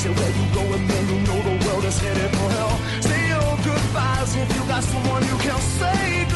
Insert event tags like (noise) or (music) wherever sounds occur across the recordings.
someone you going man? You know the world is headed for hell. They all good if you gasp for you can say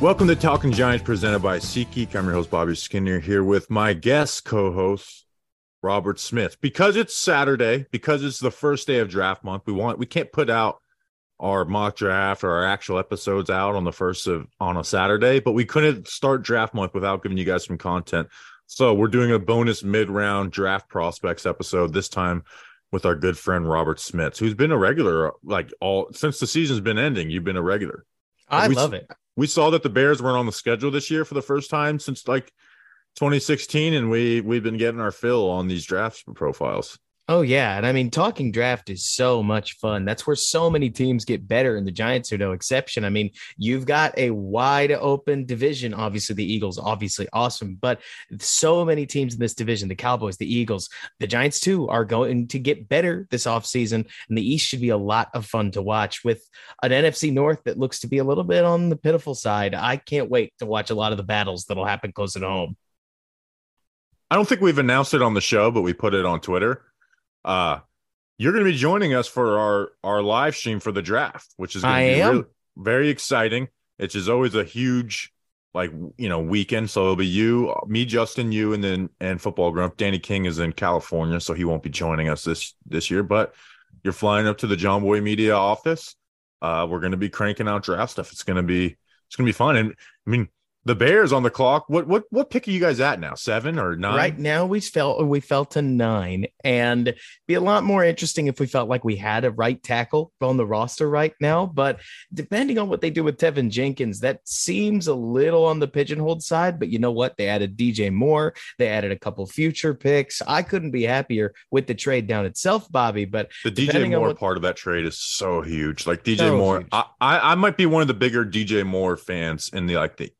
Welcome to Talking Giants presented by SeatGeek. I'm your host, Bobby Skinner, here with my guest co host, Robert Schmitz. Because it's Saturday, because it's the first day of draft month, we want we can't put out our mock draft or our actual episodes out on the first of on a Saturday, but we couldn't start draft month without giving you guys some content. So we're doing a bonus mid-round draft prospects episode this time with our good friend Robert Schmitz, who's been a regular like all since the season's been ending. You've been a regular. I We- love it. We saw that the Bears weren't on the schedule this year for the first time since like 2016, and we we've been getting our fill on these draft profiles. Oh yeah, and I mean, talking draft is so much fun. That's where so many teams get better, and the Giants are no exception. I mean, you've got a wide open division. Obviously, the Eagles, obviously awesome, but so many teams in this division: the Cowboys, the Eagles, the Giants too, are going to get better this offseason, and the East should be a lot of fun to watch with an NFC North that looks to be a little bit on the pitiful side. I can't wait to watch a lot of the battles that'll happen close at home. I don't think we've announced it on the show, but we put it on Twitter. Uh, you're going to be joining us for our our live stream for the draft, which is going I to be am. really- very exciting. It's is always a huge like you know weekend. So it'll be you, me, Justin, you, and then and football grump. Danny King is in California, so he won't be joining us this this year. But you're flying up to the Jomboy Media office. Uh, we're going to be cranking out draft stuff. It's going to be it's going to be fun. And I mean, the Bears on the clock. What what what pick are you guys at now? Seven or nine? Right now, we felt we fell to nine, and be a lot more interesting if we felt like we had a right tackle on the roster right now. But depending on what they do with Teven Jenkins, that seems a little on the pigeonholed side. But you know what? They added DJ Moore, they added a couple future picks. I couldn't be happier with the trade down itself, Bobby. But The DJ Moore what- part of that trade is so huge. Like DJ So Moore. I, I I might be one of the bigger DJ Moore fans in the like the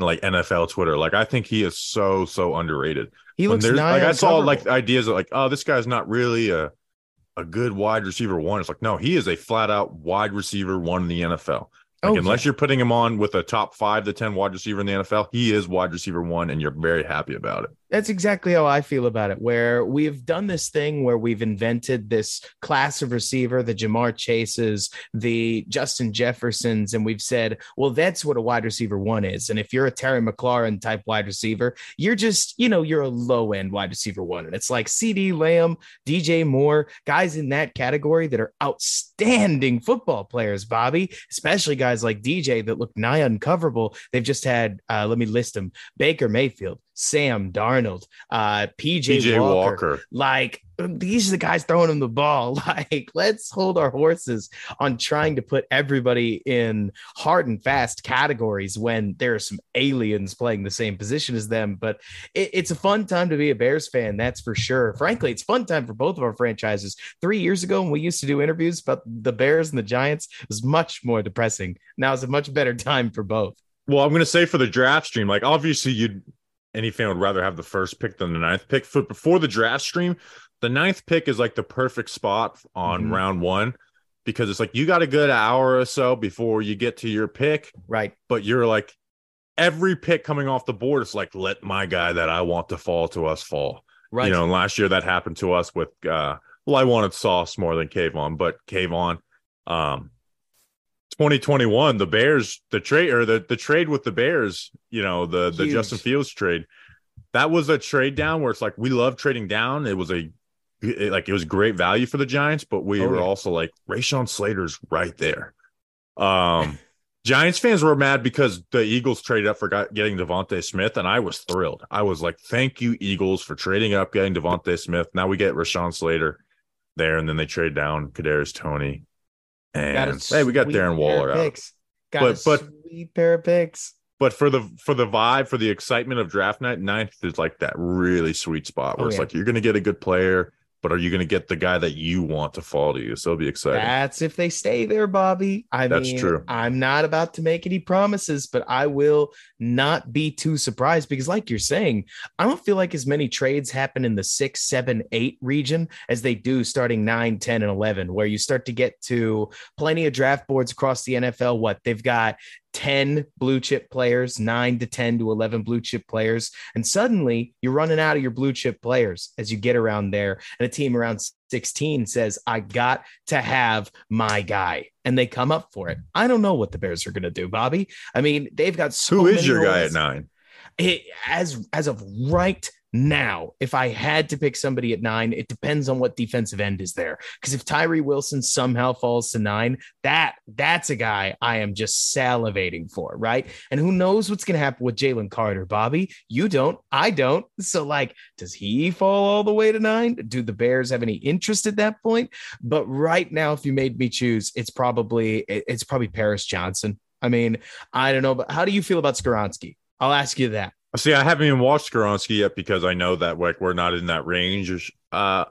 in like NFL Twitter. Like I think he is so so underrated. he When looks there's- like I saw like ideas of like oh this guy's not really a a good wide receiver one. It's like no he is a flat out wide receiver one in the NFL. Like Oh, unless you're putting him on with a top five to ten wide receiver in the NFL, he is wide receiver one, and you're very happy about it. That's exactly how I feel about it. Where we've done this thing where we've invented this class of receiver, the Ja'Marr Chases, the Justin Jeffersons, and we've said, well, that's what a wide receiver one is. And if you're a Terry McLaurin type wide receiver, you're just, you know, you're a low end wide receiver one. And it's like CeeDee Lamb, DJ Moore, guys in that category that are outstanding football players, Bobby, especially guys like DJ that look nigh uncoverable. They've just had, uh, let me list them Baker Mayfield, Sam Darnold, uh, PJ, PJ Walker. Walker. Like these are the guys throwing him the ball. (laughs) Like, let's hold our horses on trying to put everybody in hard and fast categories when there are some aliens playing the same position as them. But it- it's a fun time to be a Bears fan, that's for sure. Frankly, it's fun time for both of our franchises. Three years ago, when we used to do interviews about the Bears and the Giants, it was much more depressing. Now it's a much better (laughs) time for both. Well, I'm going to say for the draft stream, like obviously you'd any fan would rather have the first pick than the ninth pick. For before the draft stream, the ninth pick is like the perfect spot on Mhm. round one because it's like you got a good hour or so before you get to your pick, Right. but you're like every pick coming off the board, it's like let my guy that I want to fall to us fall. Right. You know, and last year that happened to us with uh well, I wanted Sauce more than Kayvon, but Kayvon, um 2021, the Bears, the trade or the the trade with the Bears, you know, the the Huge. Justin Fields trade. That was a trade down where it's like we love trading down. It was a it- like it was great value for the Giants, but we Oh, were yeah. also like Rashawn Slater's right there. Um Giants fans were mad because the Eagles traded up for got- getting DeVonta Smith, and I was thrilled. I was like, "Thank you, Eagles, for trading up, getting DeVonta Smith." Now we get Rashawn Slater there, and then they trade down Kadarius Toney. And hey, we got Darren Waller out. Got But- a but- sweet pair of picks. But for the for the vibe, for the excitement of draft night, ninth is like that really sweet spot where Oh, it's yeah. like you're gonna get a good player, but are you gonna get the guy that you want to fall to you? So it'll be exciting. That's if they stay there, Bobby. I That's mean, true. I'm not about to make any promises, but I will not be too surprised because, like you're saying, I don't feel like as many trades happen in the six, seven, eight region as they do starting nine, 10, and 11, where you start to get to plenty of draft boards across the NFL. What they've got 10 blue chip players, nine to 10 to 11 blue chip players. And suddenly you're running out of your blue chip players as you get around there. And a team around 16 says, I got to have my guy. And they come up for it. I don't know what the Bears are going to do, Bobby. I mean, they've got so Who is your guy at nine? It, as as of right now, if I had to pick somebody at nine, it depends on what defensive end is there. Because if Tyree Wilson somehow falls to nine, that that's a guy I am just salivating for, right? And who knows what's gonna happen with Jalen Carter, Bobby? You don't, I don't. So, like, does he fall all the way to nine? Do the Bears have any interest at that point? But right now, if you made me choose, it's probably it's probably Paris Johnson. I mean, I don't know, but how do you feel about Skoronski? I'll ask you that. See, I haven't even watched Skoronski yet because I know that like we're not in that range uh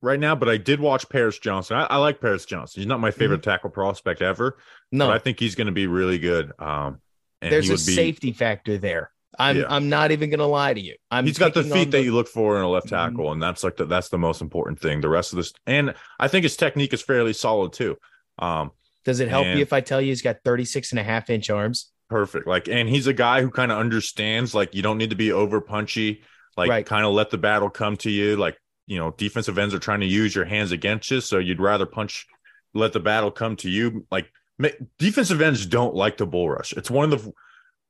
right now, but I did watch Paris Johnson. I, I like Paris Johnson. He's not my favorite Mm-hmm. tackle prospect ever, No, but I think he's gonna be really good. Um and there's he a be safety factor there. I'm Yeah. I'm not even gonna lie to you. I'm he's got the feet that you look for in a left tackle, and that's like the, that's the most important thing. The rest of this, and I think his technique is fairly solid too. Um, Does it help and- you if I tell you he's got 36 and a half inch arms? Perfect. Like, and he's a guy who kind of understands like you don't need to be over punchy. Like, Right. kind of let the battle come to you. Like, you know, defensive ends are trying to use your hands against you, so you'd rather punch, let the battle come to you. Like, defensive ends don't like to bull rush. It's one of the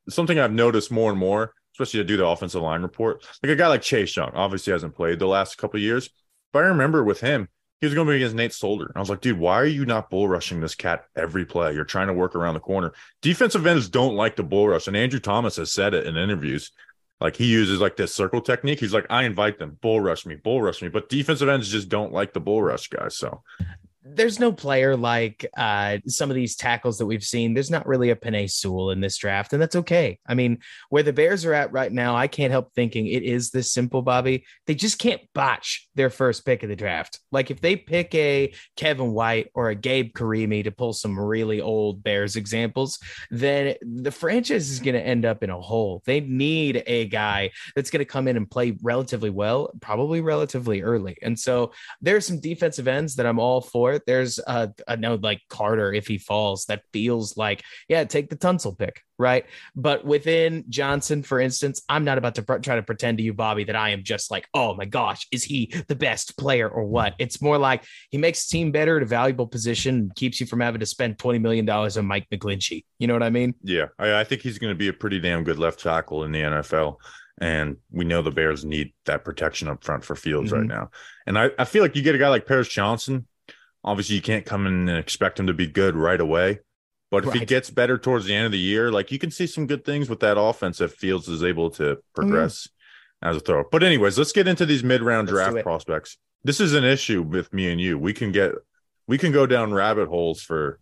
something I've noticed more and more, especially to do the offensive line report. Like a guy like Chase Young, obviously hasn't played the last couple of years, but I remember with him, he was going to be against Nate Solder. And I was like, dude, why are you not bull rushing this cat every play? You're trying to work around the corner. Defensive ends don't like to bull rush, and Andrew Thomas has said it in interviews. Like he uses like this circle technique. He's like, I invite them, bull rush me, bull rush me. But defensive ends just don't like the bull rush guys. So There's no player like uh, some of these tackles that we've seen. There's not really a Penei Sewell in this draft, and that's okay. I mean, where the Bears are at right now, I can't help thinking it is this simple, Bobby. They just can't botch their first pick of the draft. Like if they pick a Kevin White or a Gabe Carimi to pull some really old Bears examples, then the franchise is going to end up in a hole. They need a guy that's going to come in and play relatively well, probably relatively early. And so there's some defensive ends that I'm all for. There's a, I know like Carter if he falls, that feels like yeah, take the Tunsil pick, right? But within Johnson, for instance, I'm not about to pr- try to pretend to you, Bobby, that I am just like, oh my gosh, is he the best player or what? It's more like he makes the team better at a valuable position, keeps you from having to spend twenty million dollars on Mike McGlinchey. You know what I mean? yeah, I, I think he's going to be a pretty damn good left tackle in the NFL. And we know the Bears need that protection up front for Fields right Mhm. now. And I, I feel like you get a guy like Paris Johnson. Obviously, you can't come in and expect him to be good right away. But if he gets better towards the end of the year, like you can see some good things with that offense if Fields is able to progress as a thrower. But anyways, let's get into these mid-round Let's draft prospects. This is an issue with me and you. We can get we can go down rabbit holes for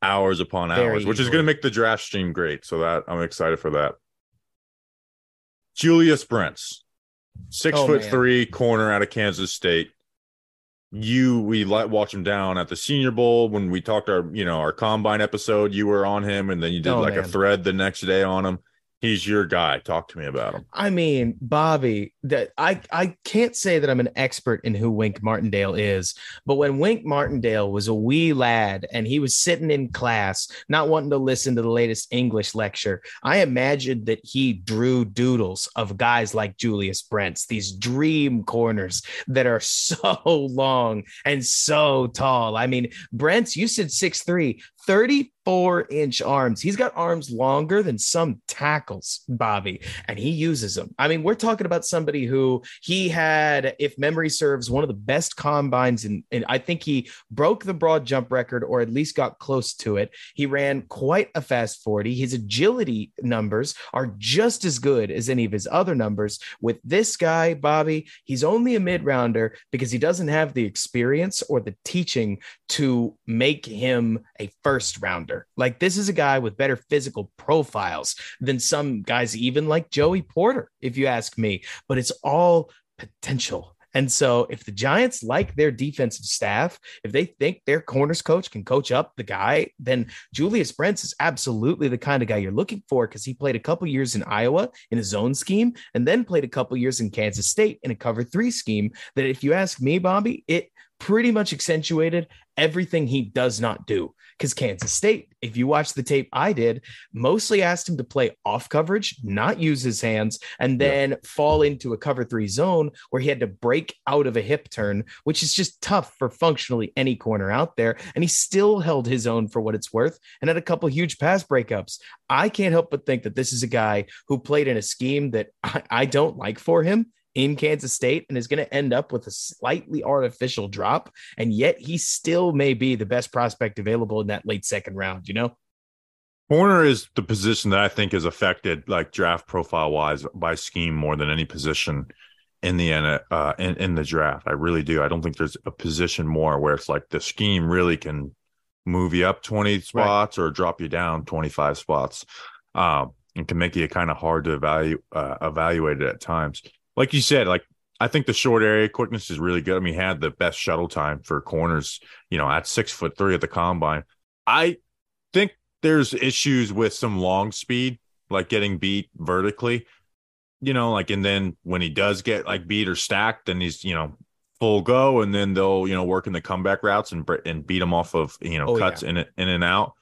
hours upon Very hours, which is going to make the draft stream great. So that I'm excited for that. Julius Brents, six Oh, foot man. three corner out of Kansas State. You we let watch him down at the Senior Bowl when we talked our you know our combine episode. You were on him, and then you did Oh, like a thread the next day on him. He's your guy. Talk to me about him. I mean, Bobby, that I I can't say that I'm an expert in who Wink Martindale is, but when Wink Martindale was a wee lad and he was sitting in class, not wanting to listen to the latest English lecture, I imagined that he drew doodles of guys like Julius Brents, these dream corners that are (laughs) so long and so tall. I mean, Brents, you said 6'3, 34 inch arms. He's got arms longer than some tackles, Bobby, and he uses them. I mean, we're talking about somebody somebody who he had, if memory serves, one of the best combines. And I think he broke the broad jump record or at least got close to it. He ran quite a fast 40. His agility numbers are just as good as any of his other numbers. With this guy, Bobby, he's only a mid rounder because he doesn't have the experience or the teaching to make him a first rounder. Like this is a guy with better physical profiles than some guys, even like Joey Porter, if you ask me. But it's all potential. And so, if the Giants like their defensive staff, if they think their corners coach can coach up the guy, then Julius Brents is absolutely the kind of guy you're looking for because he played a couple years in Iowa in a zone scheme and then played a couple years in Kansas State in a cover three scheme. That, if you ask me, Bobby, it pretty much accentuated everything he does not do. Because Kansas State, if you watch the tape I did, mostly asked him to play off coverage, not use his hands, and then yeah. fall into a cover three zone where he had to break out of a hip turn, which is just tough for functionally any corner out there. And he still held his own for what it's worth and had a couple huge pass breakups. I can't help but think that this is a guy who played in a scheme that I, I don't like for him in Kansas State and is going to end up with a slightly artificial drop. And yet he still may be the best prospect available in that late second round, you know? Corner is the position that I think is affected, like draft profile wise, by scheme more than any position in the uh, in, in the draft. I really do. I don't think there's a position more where it's like the scheme really can move you up 20 spots right. or drop you down 25 spots. Um, and can make you kind of hard to evaluate uh, evaluate it at times like you said, like I think the short area quickness is really good. I mean, he had the best shuttle time for corners, you know, at six foot three at the combine. I think there's issues with some long speed, like getting beat vertically, you know, like, and then when he does get like beat or stacked, then he's, you know, full go, and then they'll, you know, work in the comeback routes and and beat him off of, you know, oh, cuts yeah. in in and out.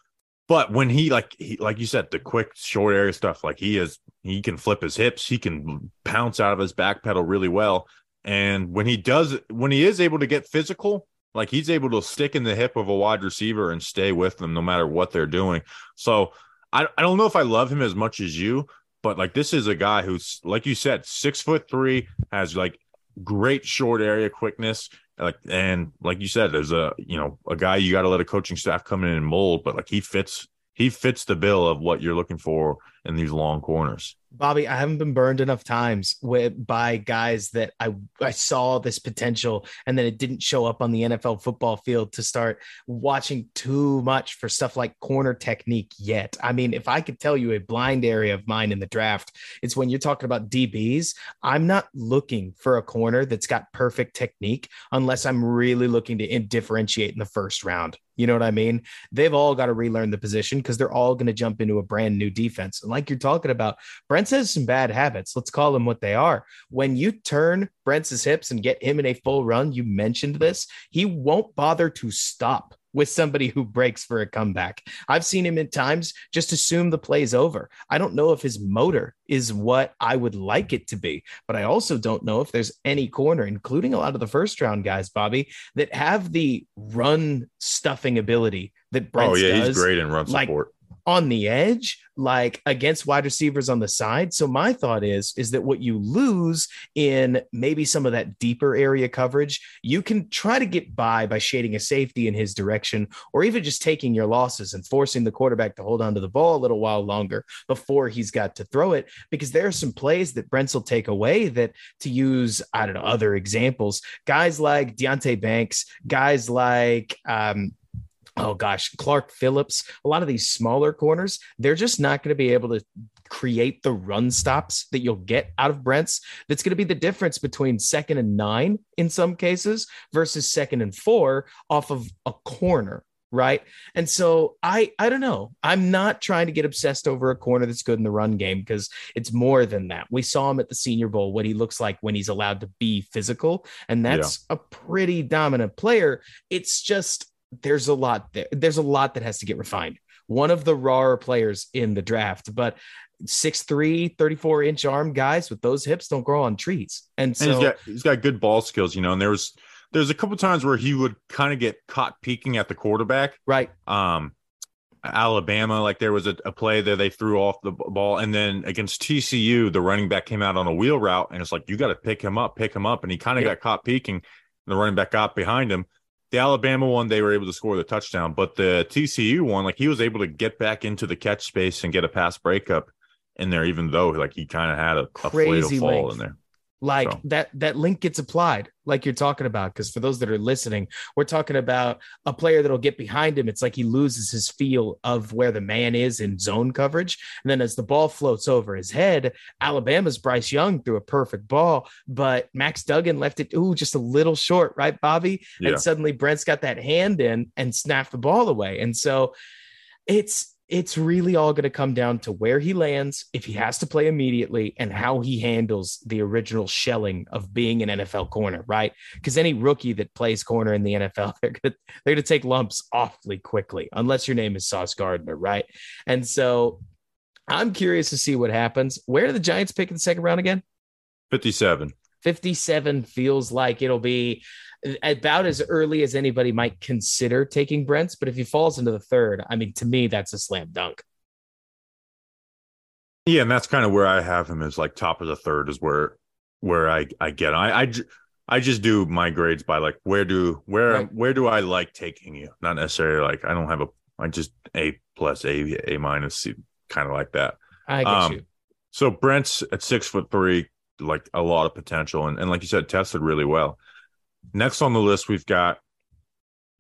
But when he like he like you said, the quick short area stuff, like he is he can flip his hips, he can pounce out of his back pedal really well. And when he does when he is able to get physical, like he's able to stick in the hip of a wide receiver and stay with them no matter what they're doing. So I, I don't know if I love him as much as you, but like this is a guy who's like you said, six foot three, has like great short area quickness like and like you said there's a you know a guy you got to let a coaching staff come in and mold but like he fits he fits the bill of what you're looking for in these long corners Bobby, I haven't been burned enough times with by guys that I I saw this potential and then it didn't show up on the NFL football field to start watching too much for stuff like corner technique yet. I mean, if I could tell you a blind area of mine in the draft, it's when you're talking about DBs. I'm not looking for a corner that's got perfect technique unless I'm really looking to differentiate in the first round. You know what I mean? They've all got to relearn the position because they're all going to jump into a brand new defense. Like you're talking about, Brent has some bad habits. Let's call them what they are. When you turn Brent's hips and get him in a full run, you mentioned this, he won't bother to stop with somebody who breaks for a comeback. I've seen him at times just assume the play's over. I don't know if his motor is what I would like it to be, but I also don't know if there's any corner, including a lot of the first round guys, Bobby, that have the run stuffing ability that Brent oh yeah, does. he's great in run support. Like, on the edge like against wide receivers on the side. So my thought is is that what you lose in maybe some of that deeper area coverage you can try to get by by shading a safety in his direction or even just taking your losses and forcing the quarterback to hold on to the ball a little while longer before he's got to throw it. Because there are some plays that Brents will take away that to use I don't know other examples guys like Deonte Banks guys like um oh gosh, Clark Phillips, a lot of these smaller corners, they're just not going to be able to create the run stops that you'll get out of Brents. That's going to be the difference between second and nine in some cases versus second and four off of a corner. Right. And so I I don't know. I'm not trying to get obsessed over a corner that's good in the run game because it's more than that. We saw him at the senior bowl, what he looks like when he's allowed to be physical. And that's yeah. a pretty dominant player. It's just there's a lot there. There's a lot that has to get refined. One of the rawer players in the draft, but 6'3, 34 inch arm guys with those hips don't grow on trees. And so and he's got he's got good ball skills, you know. And there was there's a couple times where he would kind of get caught peeking at the quarterback. Right. Um Alabama, like there was a, a, play there they threw off the ball, and then against TCU, the running back came out on a wheel route, and it's like you got to pick him up, pick him up, and he kind of got caught peeking. The running back got behind him. The Alabama one, they were able to score the touchdown, but the TCU one, like he was able to get back into the catch space and get a pass breakup in there, even though like he kind of had a, a crazy fall in there like so. that that link gets applied like you're talking about because for those that are listening we're talking about a player that'll get behind him it's like he loses his feel of where the man is in zone coverage and then as the ball floats over his head alabama's bryce young threw a perfect ball but max duggan left it ooh just a little short right bobby yeah. and suddenly brent's got that hand in and snapped the ball away and so it's it's really all going to come down to where he lands, if he has to play immediately, and how he handles the original shelling of being an NFL corner, right? Because any rookie that plays corner in the NFL, (laughs) they're going to they're going to take lumps awfully quickly, unless your name is Sauce Gardner, right? And so I'm curious to see what happens. Where do the Giants pick in the second round again? 57. 57 feels like it'll be about as early as anybody might consider taking Brents. But if he falls into the third, I mean, to me, that's a slam dunk. Yeah, and that's kind of where I have him as like top of the third is where where I I get I I, I just do my grades by like where do where right. where do I like taking you? Not necessarily like I don't have a I just A plus A A minus C kind of like that. I get um, you. So Brent's at six foot three, like a lot of potential, and, and like you said, tested really well. Next on the list, we've got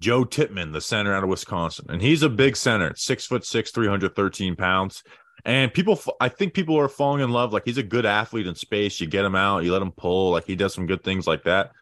Joe Tippmann, the center out of Wisconsin, and he's a big center, six foot six, three hundred thirteen pounds. And people, I think people are falling in love. Like he's a good athlete in space. You get him out, you let him pull. Like he does some good things like that.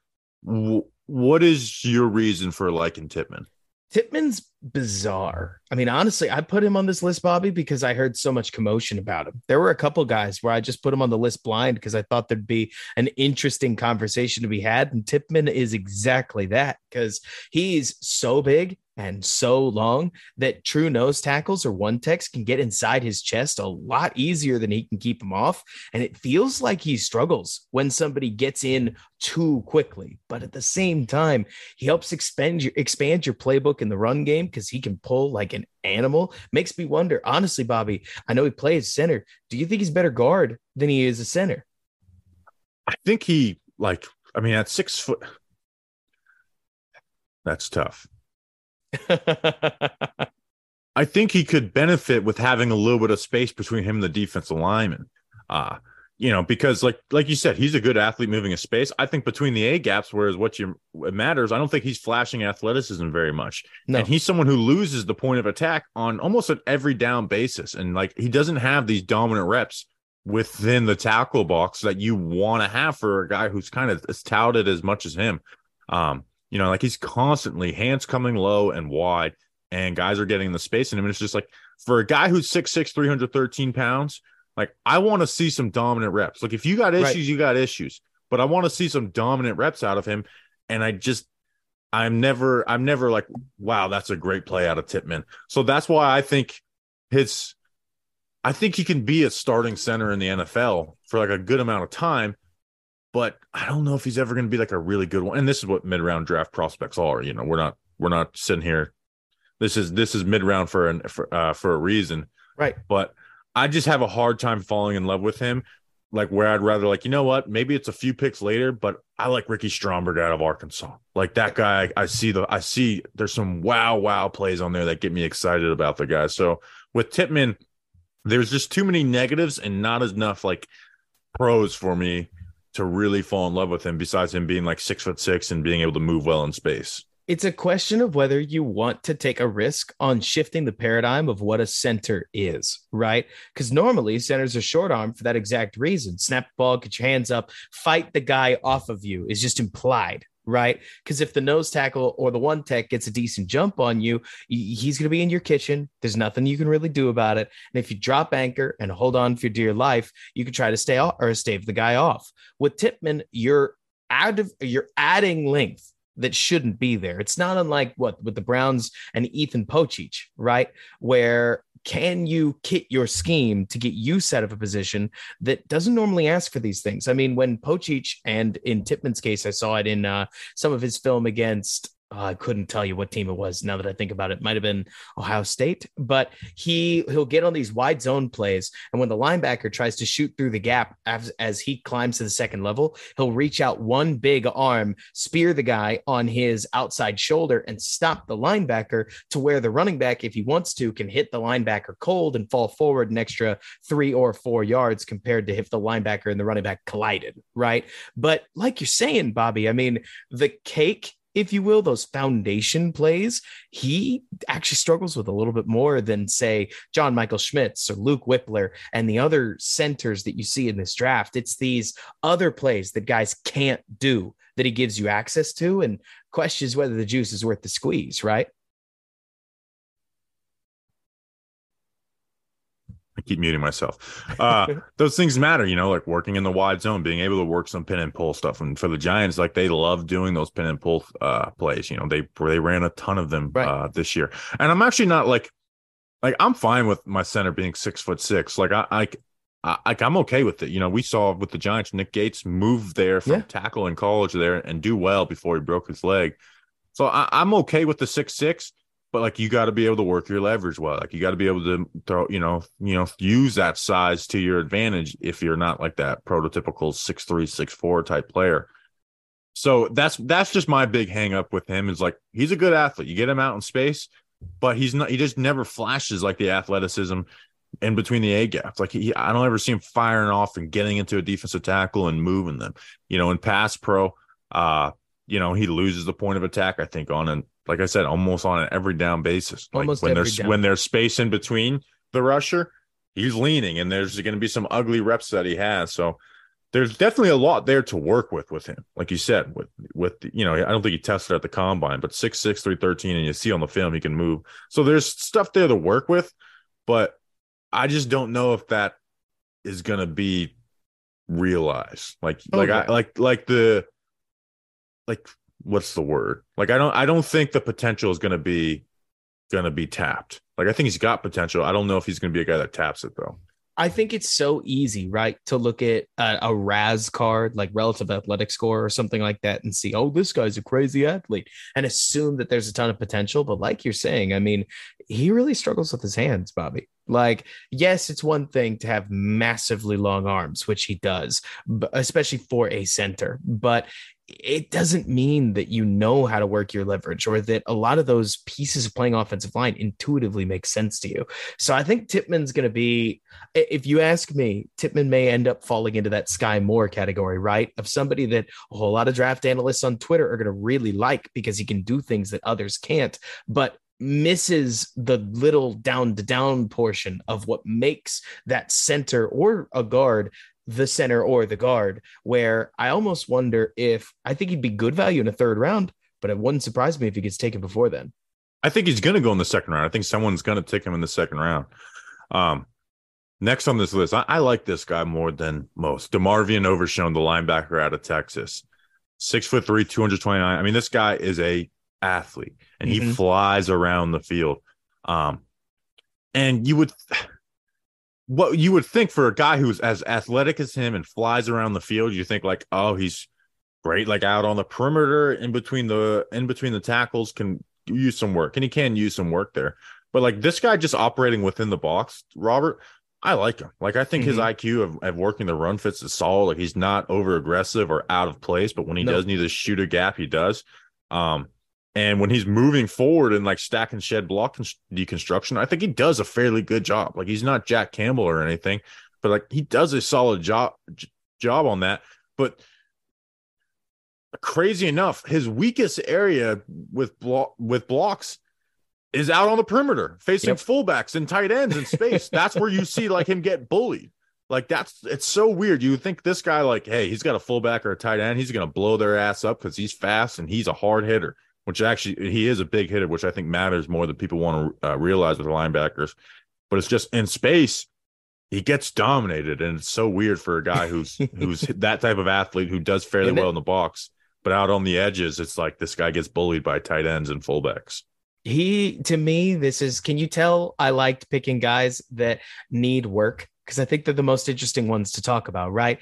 what is your reason for liking Tippmann? Tippmann's bizarre. I mean, honestly, I put him on this list, Bobby, because I heard so much commotion about him. There were a couple guys where I just put him on the list blind because I thought there'd be an interesting conversation to be had. And Tippmann is exactly that because he's so big and so long that true nose tackles or one techs can get inside his chest a lot easier than he can keep him off. And it feels like he struggles when somebody gets in too quickly. But at the same time, he helps expand your expand your playbook in the run game because he can pull like an animal. Makes me wonder, honestly, Bobby. I know he plays center. Do you think he's better guard than he is a center? I think he like. I mean, at six foot, that's tough. (laughs) I think he could benefit with having a little bit of space between him and the defensive lineman. Uh, you know, because like like you said, he's a good athlete moving a space. I think between the A gaps, whereas what you what matters, I don't think he's flashing athleticism very much. No. And he's someone who loses the point of attack on almost an every down basis. And like he doesn't have these dominant reps within the tackle box that you want to have for a guy who's kind of as touted as much as him. Um, you know, like he's constantly hands coming low and wide, and guys are getting the space in him. And it's just like for a guy who's 6'6, 313 pounds, like I want to see some dominant reps. Like if you got issues, right. you got issues, but I want to see some dominant reps out of him. And I just, I'm never, I'm never like, wow, that's a great play out of Tippmann. So that's why I think his, I think he can be a starting center in the NFL for like a good amount of time but I don't know if he's ever going to be like a really good one. And this is what mid round draft prospects are. You know, we're not we're not sitting here. This is this is mid round for an for uh, for a reason, right? But I just have a hard time falling in love with him. Like where I'd rather like you know what maybe it's a few picks later, but I like Ricky Stromberg out of Arkansas. Like that guy, I see the I see there's some wow wow plays on there that get me excited about the guy. So with Tippmann, there's just too many negatives and not enough like pros for me to really fall in love with him besides him being like six foot six and being able to move well in space it's a question of whether you want to take a risk on shifting the paradigm of what a center is, right? Because normally centers are short arm for that exact reason. Snap the ball, get your hands up, fight the guy off of you is just implied, right? Because if the nose tackle or the one tech gets a decent jump on you, he's going to be in your kitchen. There's nothing you can really do about it. And if you drop anchor and hold on for dear life, you can try to stay off or stave the guy off. With Tippmann, you're out of you're adding length that shouldn't be there. It's not unlike what with the Browns and Ethan Pocic, right? Where can you kit your scheme to get you set of a position that doesn't normally ask for these things? I mean, when Pocic and in Tippmann's case, I saw it in uh, some of his film against oh, I couldn't tell you what team it was now that I think about it. it might have been Ohio State, but he he'll get on these wide zone plays, and when the linebacker tries to shoot through the gap as, as he climbs to the second level, he'll reach out one big arm, spear the guy on his outside shoulder, and stop the linebacker to where the running back, if he wants to, can hit the linebacker cold and fall forward an extra three or four yards compared to if the linebacker and the running back collided, right? But like you're saying, Bobby, I mean, the cake if you will, those foundation plays, he actually struggles with a little bit more than, say, John Michael Schmitz or Luke Wypler and the other centers that you see in this draft. It's these other plays that guys can't do that he gives you access to and questions whether the juice is worth the squeeze, right? I keep muting myself. Uh, (laughs) those things matter, you know, like working in the wide zone, being able to work some pin and pull stuff. And for the Giants, like they love doing those pin and pull uh, plays. You know, they they ran a ton of them right. uh, this year. And I'm actually not like like I'm fine with my center being six foot six. Like I, I I, I'm okay with it. You know, we saw with the Giants, Nick Gates move there from yeah. tackle in college there and do well before he broke his leg. So I, I'm okay with the six six but like you got to be able to work your leverage well. Like you got to be able to throw, you know, you know, use that size to your advantage if you're not like that prototypical six three, six four type player. So that's that's just my big hang up with him is like he's a good athlete. You get him out in space, but he's not he just never flashes like the athleticism in between the A gaps. Like he, I don't ever see him firing off and getting into a defensive tackle and moving them. You know, in pass pro, uh, you know, he loses the point of attack, I think, on an like I said, almost on an every down basis. Like almost when there's down. when there's space in between the rusher, he's leaning, and there's going to be some ugly reps that he has. So there's definitely a lot there to work with with him. Like you said, with with you know, I don't think he tested at the combine, but six six three thirteen, and you see on the film he can move. So there's stuff there to work with, but I just don't know if that is going to be realized. Like okay. like oh, I like like the like what's the word? Like I don't I don't think the potential is going to be going to be tapped. Like I think he's got potential. I don't know if he's going to be a guy that taps it though. I think it's so easy, right, to look at a, a, card, like relative athletic score or something like that, and see, oh, this guy's a crazy athlete, and assume that there's a ton of potential. But like you're saying, I mean, he really struggles with his hands, Bobby. Like, yes, it's one thing to have massively long arms, which he does, especially for a center, but it doesn't mean that you know how to work your leverage or that a lot of those pieces of playing offensive line intuitively make sense to you. So I think Tippmann's going to be, if you ask me, Tippmann may end up falling into that Skyy Moore category, right? Of somebody that a whole lot of draft analysts on Twitter are going to really like because he can do things that others can't. But misses the little down to down portion of what makes that center or a guard the center or the guard, where I almost wonder if I think he'd be good value in a third round, but it wouldn't surprise me if he gets taken before then. I think he's going to go in the second round. I think someone's going to take him in the second round. Um, next on this list, I, I like this guy more than most. DeMarvion Overshown, the linebacker out of Texas, six foot three, 229. I mean, this guy is a athlete and mm-hmm. he flies around the field. Um, and you would what you would think for a guy who's as athletic as him and flies around the field, you think like, oh, he's great, like out on the perimeter in between the in between the tackles, can use some work, and he can use some work there. But like this guy just operating within the box, Robert, I like him. Like I think mm-hmm. his IQ of, of, working the run fits is solid. Like he's not over aggressive or out of place, but when he no. does need to shoot a gap, he does. Um, and when he's moving forward and like stack and shed block deconstruction, I think he does a fairly good job. Like he's not Jack Campbell or anything, but like he does a solid job job on that. But crazy enough, his weakest area with block with blocks is out on the perimeter, facing yep. fullbacks and tight ends in space. (laughs) that's where you see like him get bullied. Like that's it's so weird. You think this guy like, hey, he's got a fullback or a tight end, he's gonna blow their ass up because he's fast and he's a hard hitter which actually he is a big hitter, which I think matters more than people want to uh, realize with linebackers. But it's just in space, he gets dominated, and it's so weird for a guy who's (laughs) who's that type of athlete who does fairly well in the box, but out on the edges, it's like this guy gets bullied by tight ends and fullbacks. He to me, this is. Can you tell I liked picking guys that need work? Because I think they're the most interesting ones to talk about, right?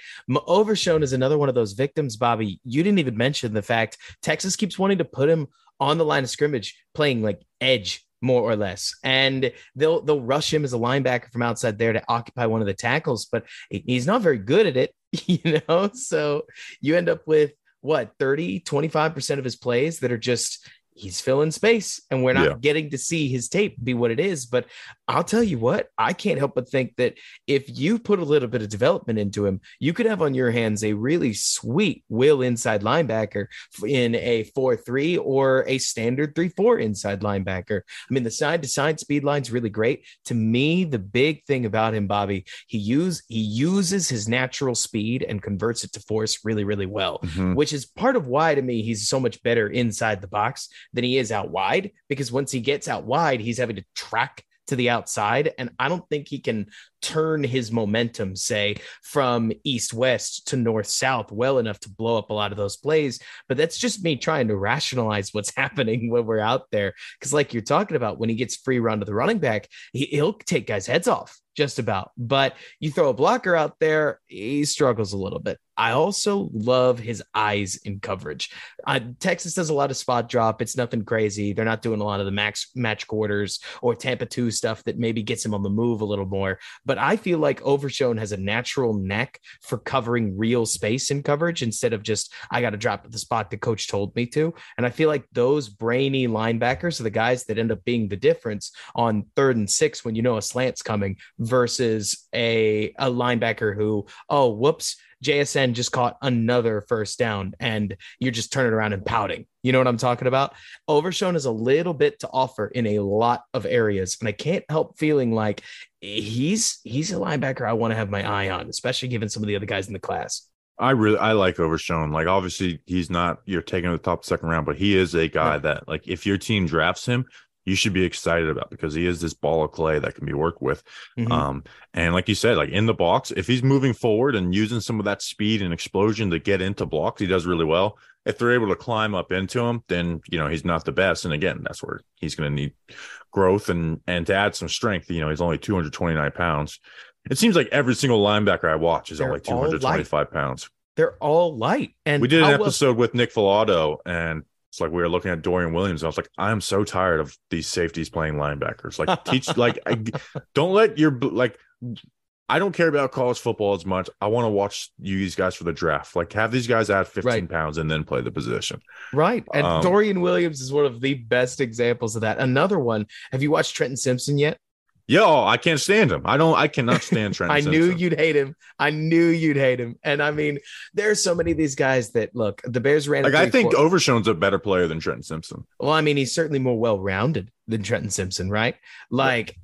Overshown is another one of those victims, Bobby. You didn't even mention the fact Texas keeps wanting to put him on the line of scrimmage playing like edge more or less. And they'll they'll rush him as a linebacker from outside there to occupy one of the tackles, but he's not very good at it, (laughs) you know? So you end up with what 30 25% of his plays that are just he's filling space and we're not yeah. getting to see his tape be what it is. But I'll tell you what, I can't help but think that if you put a little bit of development into him, you could have on your hands a really sweet will inside linebacker in a 4 3 or a standard 3 4 inside linebacker. I mean, the side to side speed line's really great. To me, the big thing about him, Bobby, he use he uses his natural speed and converts it to force really, really well, mm-hmm. which is part of why to me he's so much better inside the box than he is out wide because once he gets out wide, he's having to track to the outside. And I don't think he can turn his momentum, say, from east west to north south well enough to blow up a lot of those plays. But that's just me trying to rationalize (laughs) what's happening when we're out there. Because, like you're talking about, when he gets free run to the running back, he, he'll take guys' heads off just about. But you throw a blocker out there, he struggles a little bit. I also love his eyes in coverage. Uh, Texas does a lot of spot drop. It's nothing crazy. They're not doing a lot of the max match quarters or Tampa 2 stuff that maybe gets him on the move a little more. But I feel like Overshown has a natural neck for covering real space in coverage instead of just, I got to drop at the spot the coach told me to. And I feel like those brainy linebackers are the guys that end up being the difference on third and six when you know a slant's coming versus a, a linebacker who, oh, whoops JSN just caught another first down and you're just turning around and pouting. You know what I'm talking about? Overshown is a little bit to offer in a lot of areas. And I can't help feeling like he's he's a linebacker I want to have my eye on, especially given some of the other guys in the class. I really I like Overshown. Like obviously he's not you're taking the top second round, but he is a guy that like if your team drafts him, you should be excited about because he is this ball of clay that can be worked with. Mm-hmm. Um, and like you said, like in the box, if he's moving forward and using some of that speed and explosion to get into blocks, he does really well. If they're able to climb up into him, then you know he's not the best. And again, that's where he's going to need growth and and to add some strength. You know, he's only 229 pounds. It seems like every single linebacker I watch is they're only 225 pounds. They're all light. And we did an episode with Nick Falato, and it's like we were looking at Dorian Williams. I was like, I'm so tired of these safeties playing linebackers. Like, teach, (laughs) like, I, don't let your like. I don't care about college football as much. I want to watch you these guys for the draft. Like, have these guys add 15 right. pounds and then play the position. Right. And um, Dorian Williams is one of the best examples of that. Another one. Have you watched Trenton Simpson yet? Yo, oh, I can't stand him. I don't. I cannot stand (laughs) Trent. I knew you'd hate him. I knew you'd hate him. And I mean, there are so many of these guys that look. The Bears ran. Like I think four. Overshown's a better player than Trenton Simpson. Well, I mean, he's certainly more well-rounded than Trenton Simpson, right? Like.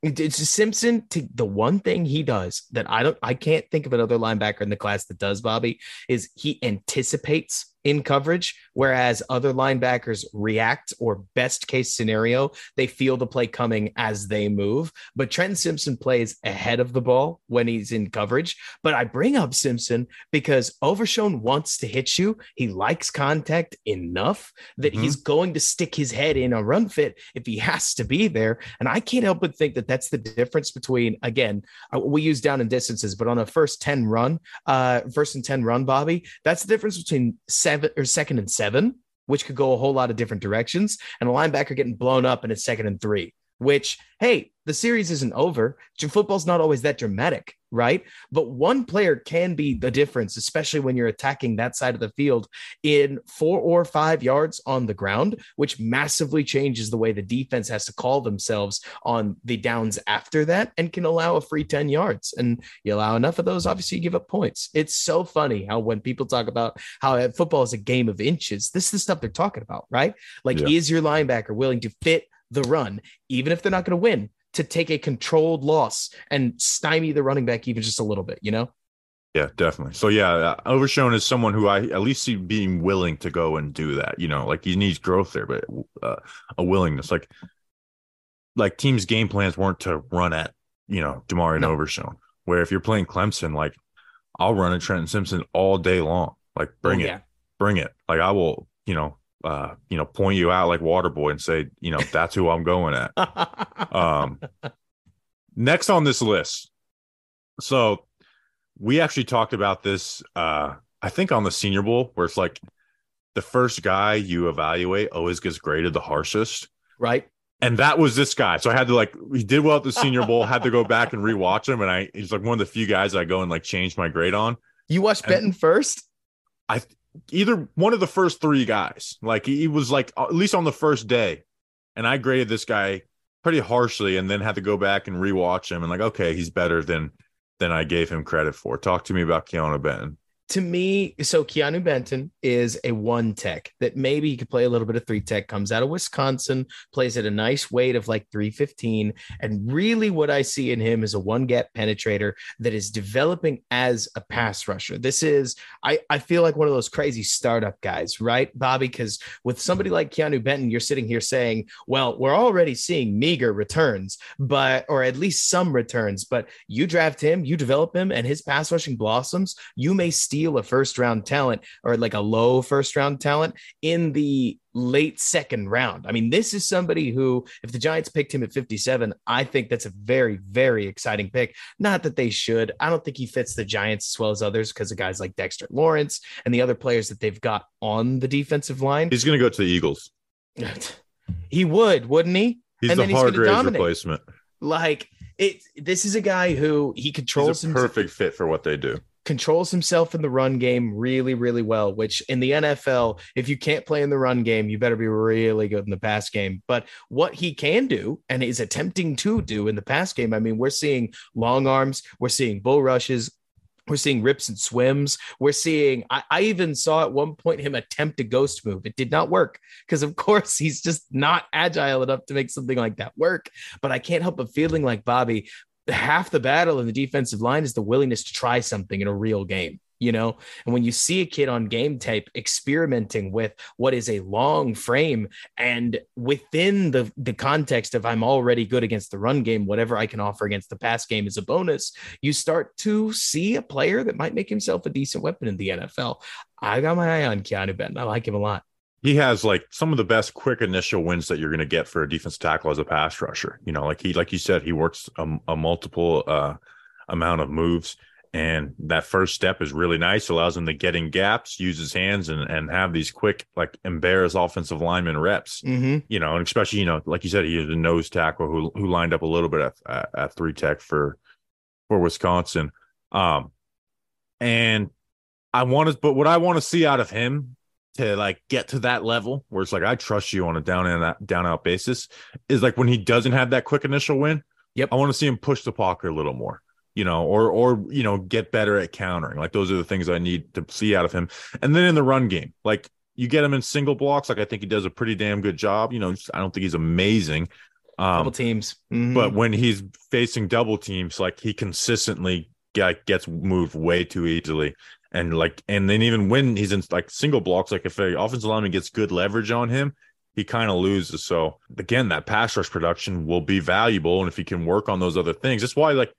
It's Simpson to the one thing he does that I don't I can't think of another linebacker in the class that does Bobby is he anticipates in coverage, whereas other linebackers react or best case scenario, they feel the play coming as they move. But Trenton Simpson plays ahead of the ball when he's in coverage. But I bring up Simpson because Overshown wants to hit you. He likes contact enough that mm-hmm. he's going to stick his head in a run fit if he has to be there. And I can't help but think that that's the difference between, again, uh, we use down and distances, but on a first 10 run, uh, first and 10 run, Bobby, that's the difference between seven or second and seven, which could go a whole lot of different directions, and a linebacker getting blown up and it's second and three, which, hey, the series isn't over. Football's not always that dramatic right? But one player can be the difference, especially when you're attacking that side of the field in four or five yards on the ground, which massively changes the way the defense has to call themselves on the downs after that and can allow a free 10 yards. And you allow enough of those, obviously, you give up points. It's so funny how when people talk about how uh, football is a game of inches, this is the stuff they're talking about, right? Like, yeah. is your linebacker willing to fit the run, even if they're not going to win? To take a controlled loss and stymie the running back even just a little bit, you know? Yeah, definitely. So yeah, uh, Overshown is someone who I at least see being willing to go and do that. You know, like he needs growth there, but uh, a willingness. Like, like teams' game plans weren't to run at you know Demari no. Overshown. Where if you're playing Clemson, like I'll run a Trenton Simpson all day long. Like bring oh, it, yeah. bring it. Like I will, you know, uh, you know, point you out like Waterboy and say, you know, that's who I'm going at. um, next on this list. So we actually talked about this, uh, I think on the Senior Bowl, where it's like the first guy you evaluate always gets graded the harshest. Right. And that was this guy. So I had to like he did well at the senior bowl, had to go back and rewatch him. And I he's like one of the few guys I go and like change my grade on. You watched And- Benton first? I either one of the first three guys. Like he, was like at least on the first day. And I graded this guy pretty harshly and then had to go back and rewatch him and like, okay, he's better than than I gave him credit for. Talk to me about Keanu Benton. To me, so Keanu Benton is a one tech that maybe he could play a little bit of three tech, comes out of Wisconsin, plays at a nice weight of like 315. And really, what I see in him is a one gap penetrator that is developing as a pass rusher. This is, I, I feel like one of those crazy startup guys, right, Bobby? Because with somebody like Keanu Benton, you're sitting here saying, well, we're already seeing meager returns, but, or at least some returns, but you draft him, you develop him, and his pass rushing blossoms, you may steal a first round talent or like a low first round talent in the late second round. I mean, this is somebody who, if the Giants picked him at 57, I think that's a very, very exciting pick. Not that they should. I don't think he fits the Giants as well as others because of guys like Dexter Lawrence and the other players that they've got on the defensive line. He's gonna go to the Eagles. (laughs) he would, wouldn't he? He's And the Hargraves replacement. Like it. This is a guy who he controls He's a perfect fit for what they do. Controls himself in the run game really, really well, which in the NFL, if you can't play in the run game, you better be really good in the pass game. But what he can do and is attempting to do in the pass game, I mean, we're seeing long arms, we're seeing bull rushes. We're seeing rips and swims. We're seeing, I, I even saw at one point him attempt a ghost move. It did not work because, of (laughs) course, he's just not agile enough to make something like that work. But I can't help but feeling like Bobby, half the battle in the defensive line is the willingness to try something in a real game you know? And when you see a kid on game tape experimenting with what is a long frame and within the the context of i'm already good against the run game whatever i can offer against the pass game is a bonus you start to see a player that might make himself a decent weapon in the nfl i got my eye on keanu benton i like him a lot He has like some of the best quick initial wins that you're going to get for a defense tackle as a pass rusher. You know, like he, like you said, he works a, a multiple uh, amount of moves, and that first step is really nice. Allows him to get in gaps, use his hands, and and have these quick, like embarrass offensive lineman reps. mm-hmm. You know, and especially you know, like you said, he is a nose tackle who who lined up a little bit at, at, at three tech for for Wisconsin. Um, and I want to, but what I want to see out of him to like get to that level where it's like I trust you on a down and out, down out basis is like when he doesn't have that quick initial win. Yep. I want to see him push the pocket a little more, you know, or or you know get better at countering. Like those are the things I need to see out of him. And then in the run game, like you get him in single blocks, like I think he does a pretty damn good job. You know, I don't think he's amazing. Um, double teams Mhm. but when he's facing double teams, like he consistently get, gets moved way too easily. And like, and then even when he's in like single blocks, like if an offensive lineman gets good leverage on him, he kind of loses. So again, that pass rush production will be valuable. And if he can work on those other things, that's why like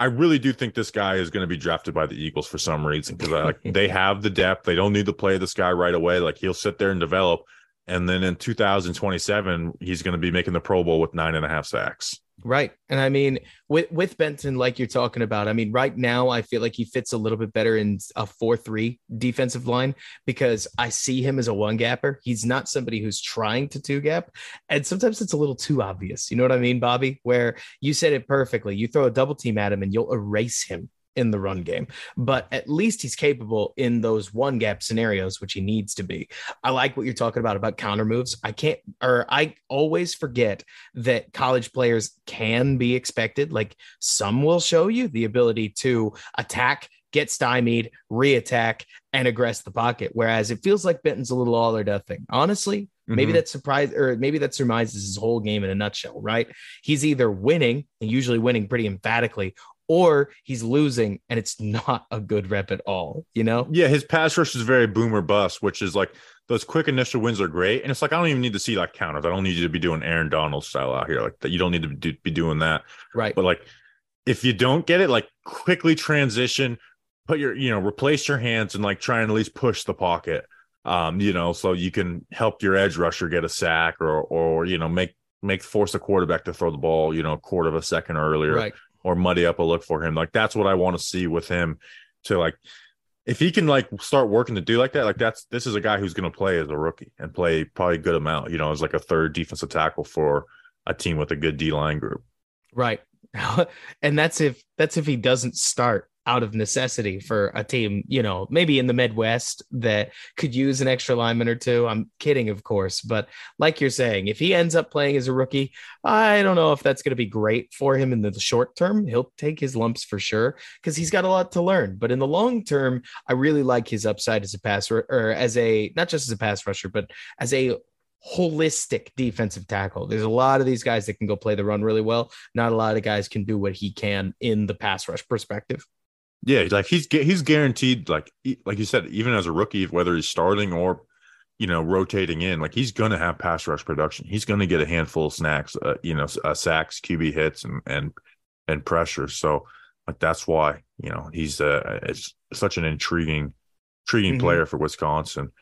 I really do think this guy is going to be drafted by the Eagles for some reason because like (laughs) they have the depth. They don't need to play this guy right away. Like he'll sit there and develop. And then in 2027, he's going to be making the Pro Bowl with nine and a half sacks. Right. And I mean, with with Benton, like you're talking about, I mean, right now I feel like he fits a little bit better in a 4-3 defensive line because I see him as a one gapper. He's not somebody who's trying to two gap. And sometimes it's a little too obvious. You know what I mean, Bobby? Where you said it perfectly. You throw a double team at him and you'll erase him in the run game. But at least he's capable in those one gap scenarios, which he needs to be. I like what you're talking about about counter moves. I can't or I always forget that college players can be expected. Like some will show you the ability to attack, get stymied, reattack, and aggress the pocket. Whereas it feels like Benton's a little all or nothing. Honestly, maybe Mhm. that surprise or maybe that surmises his whole game in a nutshell, right? He's either winning and usually winning pretty emphatically, or he's losing and it's not a good rep at all, you know? Yeah, his pass rush is very boomer bust, which is like those quick initial wins are great. And it's like I don't even need to see like counters. I don't need you to be doing Aaron Donald style out here. Like that, you don't need to do, be doing that. Right. But like, if you don't get it, like quickly transition, put your you know replace your hands and like try and at least push the pocket. Um, you know, so you can help your edge rusher get a sack or or you know make make force the quarterback to throw the ball you know a quarter of a second earlier Right. Or muddy up a look for him. Like that's what I want to see with him to like if he can like start working to do like that, like that's this is a guy who's going to play as a rookie and play probably a good amount. You know, as like a third defensive tackle for a team with a good D line group. Right. (laughs) and that's if that's if he doesn't start out of necessity for a team, you know, maybe in the Midwest that could use an extra lineman or two. I'm kidding, of course, but like you're saying, if he ends up playing as a rookie, I don't know if that's going to be great for him in the short term. He'll take his lumps for sure because he's got a lot to learn. But in the long term, I really like his upside as a passer or as a not just as a pass rusher, but as a holistic defensive tackle. There's a lot of these guys that can go play the run really well. Not a lot of guys can do what he can in the pass rush perspective. Yeah, like he's he's guaranteed, like like you said, even as a rookie, whether he's starting or you know rotating in, like he's going to have pass rush production. He's going to get a handful of snacks, uh, you know, uh, sacks, QB hits, and and and pressure. So like that's why you know he's uh, it's such an intriguing intriguing mm-hmm. player for Wisconsin.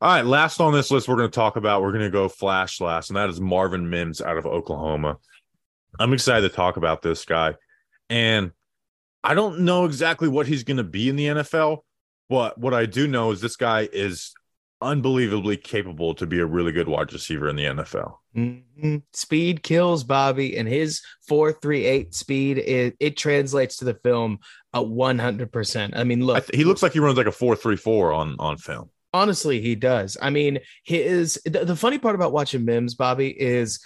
All right, last on this list, we're going to talk about. We're going to go flash last, and that is Marvin Mims out of Oklahoma. I'm excited to talk about this guy, and I don't know exactly what he's going to be in the NFL, but what I do know is this guy is unbelievably capable to be a really good wide receiver in the NFL. Mm-hmm. Speed kills Bobby, and his four three eight speed it, it translates to the film a one hundred percent. I mean, look, th- he looks like he runs like a four three four on on film. Honestly, he does. I mean, his the, the funny part about watching Mims, Bobby, is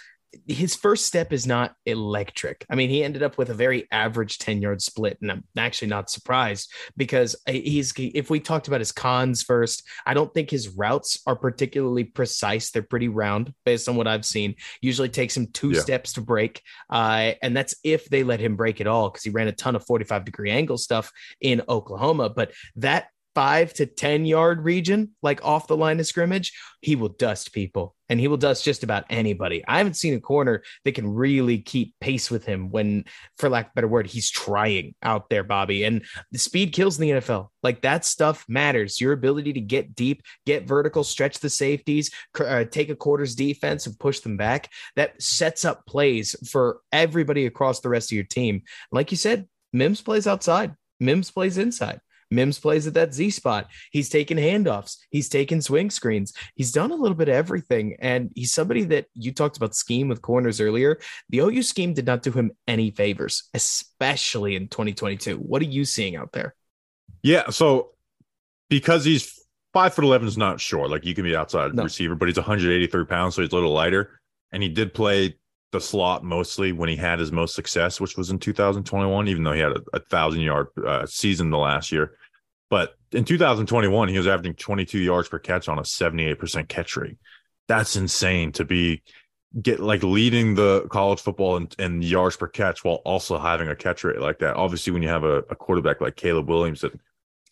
his first step is not electric. I mean, he ended up with a very average 10 yard split, and I'm actually not surprised because he's, if we talked about his cons first, I don't think his routes are particularly precise. They're pretty round based on what I've seen. Usually takes him two yeah. steps to break. Uh, and that's if they let him break at all because he ran a ton of 45 degree angle stuff in Oklahoma. But that five to 10 yard region, like off the line of scrimmage, he will dust people and he will dust just about anybody. I haven't seen a corner that can really keep pace with him when, for lack of a better word, he's trying out there, Bobby. And the speed kills in the NFL. Like that stuff matters. Your ability to get deep, get vertical, stretch the safeties, uh, take a quarter's defense and push them back. That sets up plays for everybody across the rest of your team. Like you said, Mims plays outside. Mims plays inside. Mims plays at that Z spot. He's taken handoffs. He's taken swing screens. He's done a little bit of everything. And he's somebody that you talked about scheme with corners earlier. The OU scheme did not do him any favors, especially in 2022. What are you seeing out there? Yeah. So because he's five foot 11 is not short, like you can be outside no. receiver, but he's 183 pounds. So he's a little lighter. And he did play the slot mostly when he had his most success, which was in 2021, even though he had a, a thousand yard uh, season the last year. But in 2021, he was averaging 22 yards per catch on a 78% catch rate. That's insane to be get like leading the college football and, and yards per catch while also having a catch rate like that. Obviously, when you have a, a quarterback like Caleb Williams, it,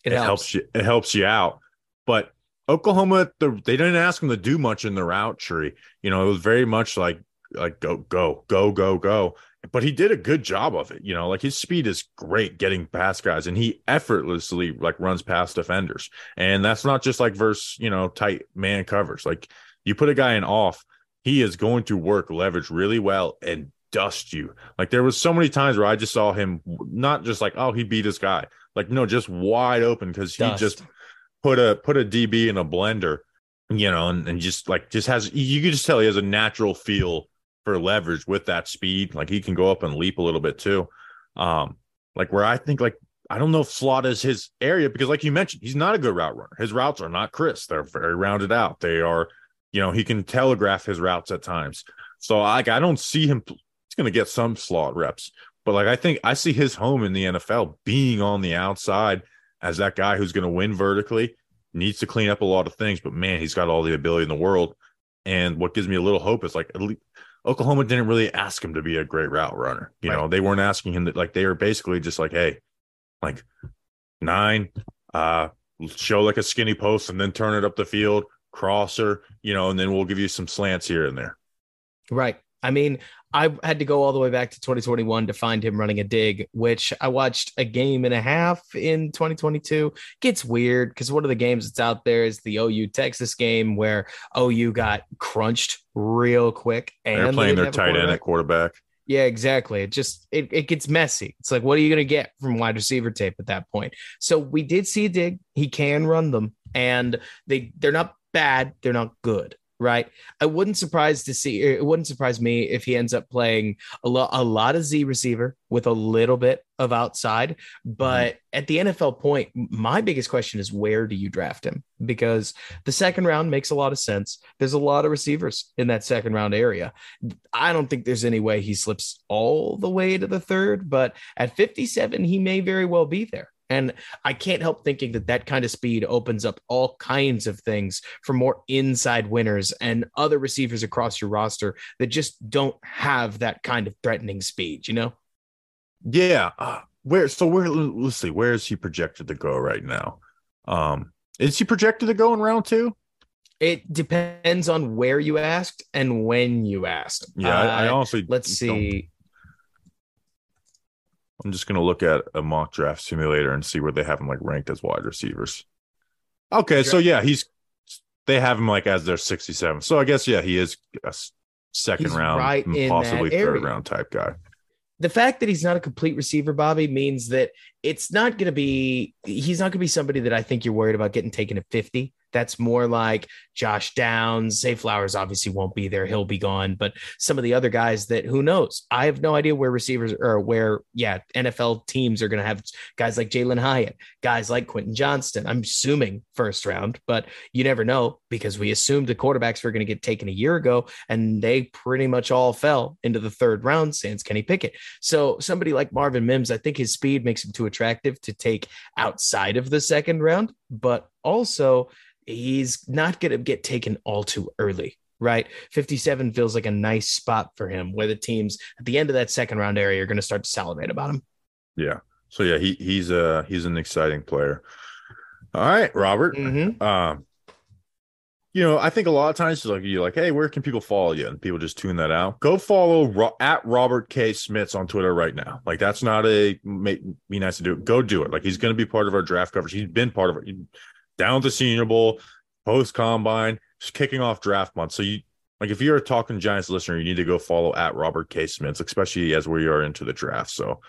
it, it helps. helps you. It helps you out. But Oklahoma, the, they didn't ask him to do much in the route tree. You know, it was very much like like go go go go go but he did a good job of it you know like his speed is great getting past guys and he effortlessly like runs past defenders. And that's not just like verse you know tight man covers like you put a guy in off he is going to work leverage really well and dust you. Like there was so many times where i just saw him not just like oh he beat this guy. Like no just wide open because he dust. just put a put a db in a blender you know and, and just like just has you can just tell he has a natural feel for leverage with that speed. Like he can go up and leap a little bit too. Um, like where I think like I don't know if slot is his area because, like you mentioned, he's not a good route runner. His routes are not crisp; they're very rounded out. They are, you know, he can telegraph his routes at times. So like I don't see him. He's to get some slot reps, but like I think I see his home in the NFL being on the outside as that guy who's to win vertically. Needs to clean up a lot of things, but man, he's got all the ability in the world. And what gives me a little hope is like at least Oklahoma didn't really ask him to be a great route runner. You right. know, they weren't asking him that like they were basically just like, hey, like nine, uh, show like a skinny post and then turn it up the field, crosser, you know, and then we'll give you some slants here and there. Right. I mean, I had to go all the way back to 2021 to find him running a dig, which I watched a game and a half in 2022. Gets weird because one of the games that's out there is the OU Texas game where OU got crunched real quick. And they're playing they their tight end at quarterback. Yeah, exactly. It just it, it gets messy. It's like, what are you gonna get from wide receiver tape at that point? So we did see a dig. He can run them, and they they're not bad. They're not good right? I wouldn't surprise to see it wouldn't surprise me if he ends up playing a lot a lot of Z receiver with a little bit of outside. But mm-hmm. at the NFL point, my biggest question is where do you draft him? Because the second round makes a lot of sense. There's a lot of receivers in that second round area. I don't think there's any way he slips all the way to the third, but at 57, he may very well be there. And I can't help thinking that that kind of speed opens up all kinds of things for more inside winners and other receivers across your roster that just don't have that kind of threatening speed, you know? Yeah. Uh, where, so where, let's see, where is he projected to go right now? Um, is he projected to go in round two? It depends on where you asked and when you asked. Yeah, uh, I, I honestly let's see. I'm just gonna look at a mock draft simulator and see where they have him like ranked as wide receivers. Okay, so yeah, he's they have him like as their 67. So I guess yeah, he is a second he's round, right possibly third round type guy. The fact that he's not a complete receiver, Bobby, means that it's not going to be he's not going to be somebody that I think you're worried about getting taken at 50 that's more like Josh Downs. Zay Flowers obviously won't be there. He'll be gone. But some of the other guys that who knows? I have no idea where receivers or where, yeah, NFL teams are going to have guys like Jalen Hyatt, guys like Quentin Johnston. I'm assuming first round, but you never know because we assumed the quarterbacks were going to get taken a year ago and they pretty much all fell into the third round, sans Kenny Pickett. So somebody like Marvin Mims, I think his speed makes him too attractive to take outside of the second round, but also he's not going to get taken all too early, right? 57 feels like a nice spot for him where the teams at the end of that second round area are going to start to salivate about him. Yeah. So yeah, he he's a he's an exciting player. All right, Robert. Mm-hmm. Um, you know, I think a lot of times like you're like, hey, where can people follow you? And people just tune that out. Go follow Ro- at Robert K. Schmitz on Twitter right now. Like that's not a may, be nice to do. It. Go do it. Like he's going to be part of our draft coverage. He's been part of it down to Senior Bowl, post combine, just kicking off draft month. So you like if you're a Talking Giants listener, you need to go follow at Robert K. Schmitz, especially as we are into the draft. So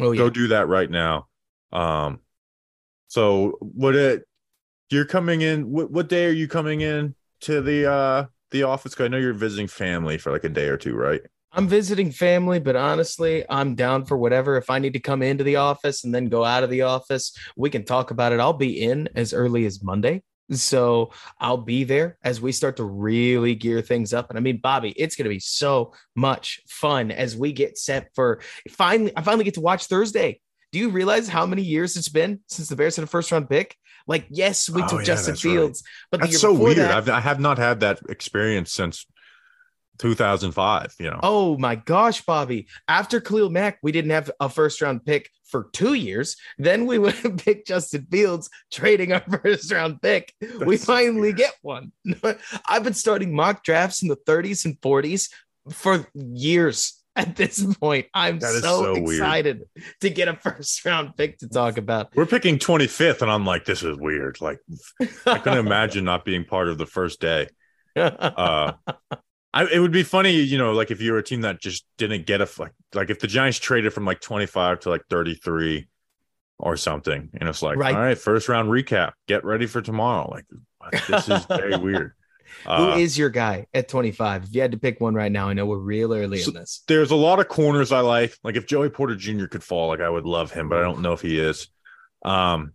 oh, yeah. go do that right now. Um, so what it you're coming in? What what day are you coming in to the uh the office? I know you're visiting family for like a day or two, right? I'm visiting family, but honestly, I'm down for whatever. If I need to come into the office and then go out of the office, we can talk about it. I'll be in as early as Monday. So I'll be there as we start to really gear things up. And I mean, Bobby, it's going to be so much fun as we get set for finally, I finally get to watch Thursday. Do you realize how many years it's been since the Bears had a first round pick? Like, yes, we oh, took yeah, Justin Fields, right. but that's so weird. That, I've, I have not had that experience since 2005, you know. Oh my gosh, Bobby. After Khalil Mack, we didn't have a first round pick for two years. Then we (laughs) went and picked Justin Fields, trading our (laughs) first round pick. That's we finally get one. (laughs) I've been starting mock drafts in the 30s and 40s for years. At this point, I'm so, so, excited to get a first round pick to talk about. We're picking 25th, and I'm like, this is weird. Like, I couldn't imagine not being part of the first day. Uh, I, it would be funny, you know, like if you were a team that just didn't get a like, like if the Giants traded from like 25 to like 33 or something, and it's like, right. all right, first round recap, get ready for tomorrow. Like, this is (laughs) very weird. Uh, Who is your guy at 25? If you had to pick one right now, I know we're real early so in this. There's a lot of corners I like. Like if Joey Porter Jr. could fall, like I would love him, but I don't know if he is. Um,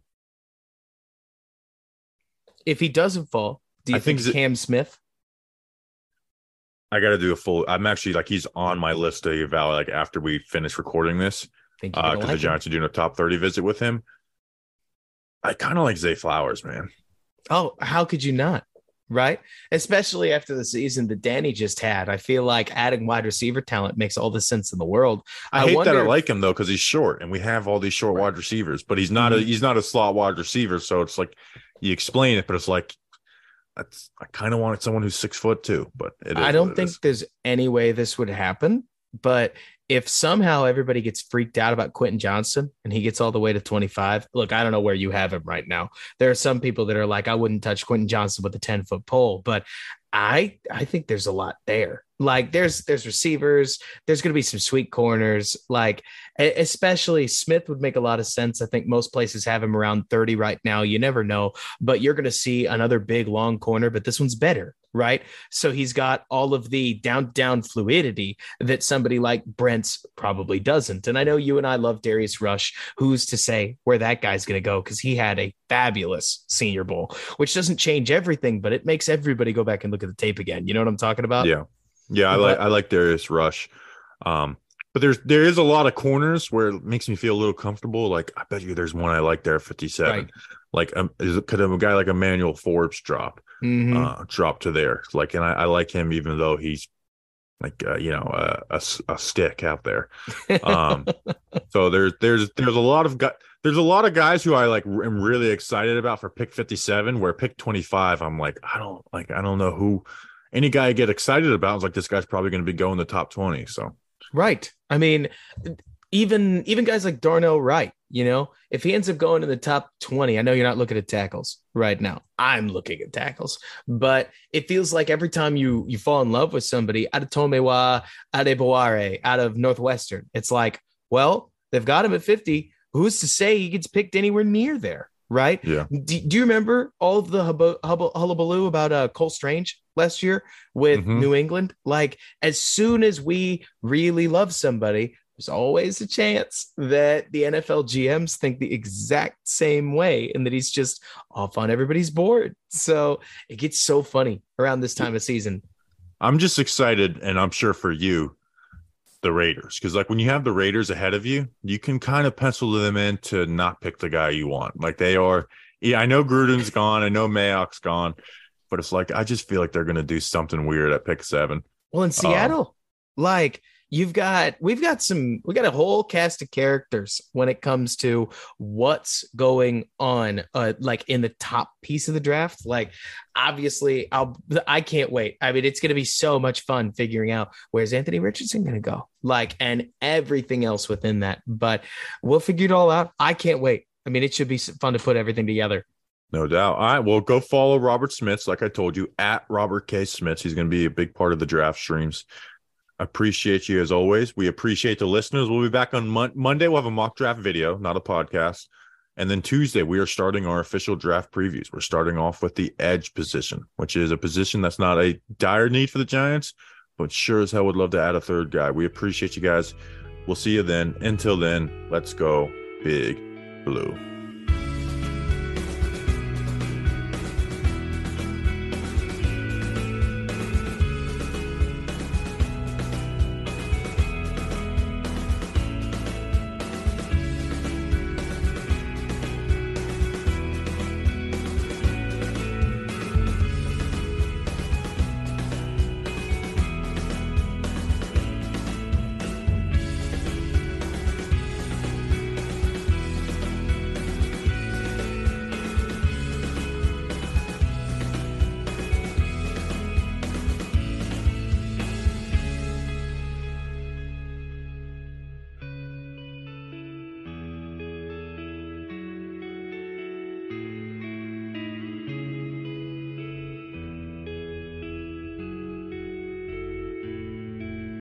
if he doesn't fall, do you I think, think Cam Smith? I got to do a full. I'm actually like he's on my list to evaluate like after we finish recording this because uh, like the Giants are doing a top 30 visit with him. I kind of like Zay Flowers, man. Oh, how could you not? Right, especially after the season that Danny just had. I feel like adding wide receiver talent makes all the sense in the world. I, I hate that I like him though because he's short, and we have all these short right. wide receivers, but he's not mm-hmm. a he's not a slot wide receiver. So it's like you explain it, but it's like that's I kind of wanted someone who's six foot two, but I don't think is. there's any way this would happen. But if somehow everybody gets freaked out about Quentin Johnston and he gets all the way to 25, look, I don't know where you have him right now. There are some people that are like, I wouldn't touch Quentin Johnston with a 10 foot pole, but I I think there's a lot there. Like there's there's receivers, there's going to be some sweet corners. Like especially Smith would make a lot of sense. I think most places have him around 30 right now. You never know, but you're going to see another big long corner, but this one's better, right? So he's got all of the down down fluidity that somebody like Brents probably doesn't. And I know you and I love Darius Rush. Who's to say where that guy's going to go cuz he had a fabulous Senior Bowl, which doesn't change everything, but it makes everybody go back and look at the tape again. You know what I'm talking about? Yeah. Yeah, I like I like Darius Rush. Um but there's there is a lot of corners where it makes me feel a little comfortable. Like I bet you there's one I like there, 57. Right. Like um, is could a guy like Emmanuel Forbes drop, mm-hmm. uh, drop to there? Like, and I, I like him even though he's like uh, you know uh, a, a stick out there. Um, (laughs) so there's there's there's a lot of guys. There's a lot of guys who I like am really excited about for pick 57. Where pick 25, I'm like I don't like I don't know who any guy I get excited about. is like this guy's probably going to be going the top 20. So Right. I mean, even even guys like Darnell Wright, you know, if he ends up going in the top 20, I know you're not looking at tackles right now. I'm looking at tackles, but it feels like every time you you fall in love with somebody, Adetomiwa Adebawore out of Northwestern, it's like, well, they've got him at 50. Who's to say he gets picked anywhere near there? Right? Yeah. Do, do you remember all of the hub- hub- hullabaloo about uh, Cole Strange last year with mm-hmm. New England? Like, as soon as we really love somebody, there's always a chance that the NFL GMs think the exact same way and that he's just off on everybody's board. So it gets so funny around this time of season. I'm just excited, and I'm sure for you, the Raiders because like when you have the Raiders ahead of you, you can kind of pencil them in to not pick the guy you want. Like they are. Yeah, I know Gruden's gone. I know Mayock's gone, but it's like I just feel like they're going to do something weird at pick seven. Well, in Seattle, um, like you've got we've got some we got a whole cast of characters when it comes to what's going on uh like in the top piece of the draft like obviously i'll i can't wait i mean it's going to be so much fun figuring out where's anthony richardson going to go like and everything else within that but we'll figure it all out i can't wait i mean it should be fun to put everything together no doubt. All right. Well, go follow Robert Schmitz. Like I told you, at Robert K. Schmitz. He's going to be a big part of the draft streams. Appreciate you as always. We appreciate the listeners. We'll be back on Mon- Monday. We'll have a mock draft video, not a podcast. And then Tuesday, we are starting our official draft previews. We're starting off with the edge position, which is a position that's not a dire need for the Giants, but sure as hell would love to add a third guy. We appreciate you guys. We'll see you then. Until then, let's go big blue.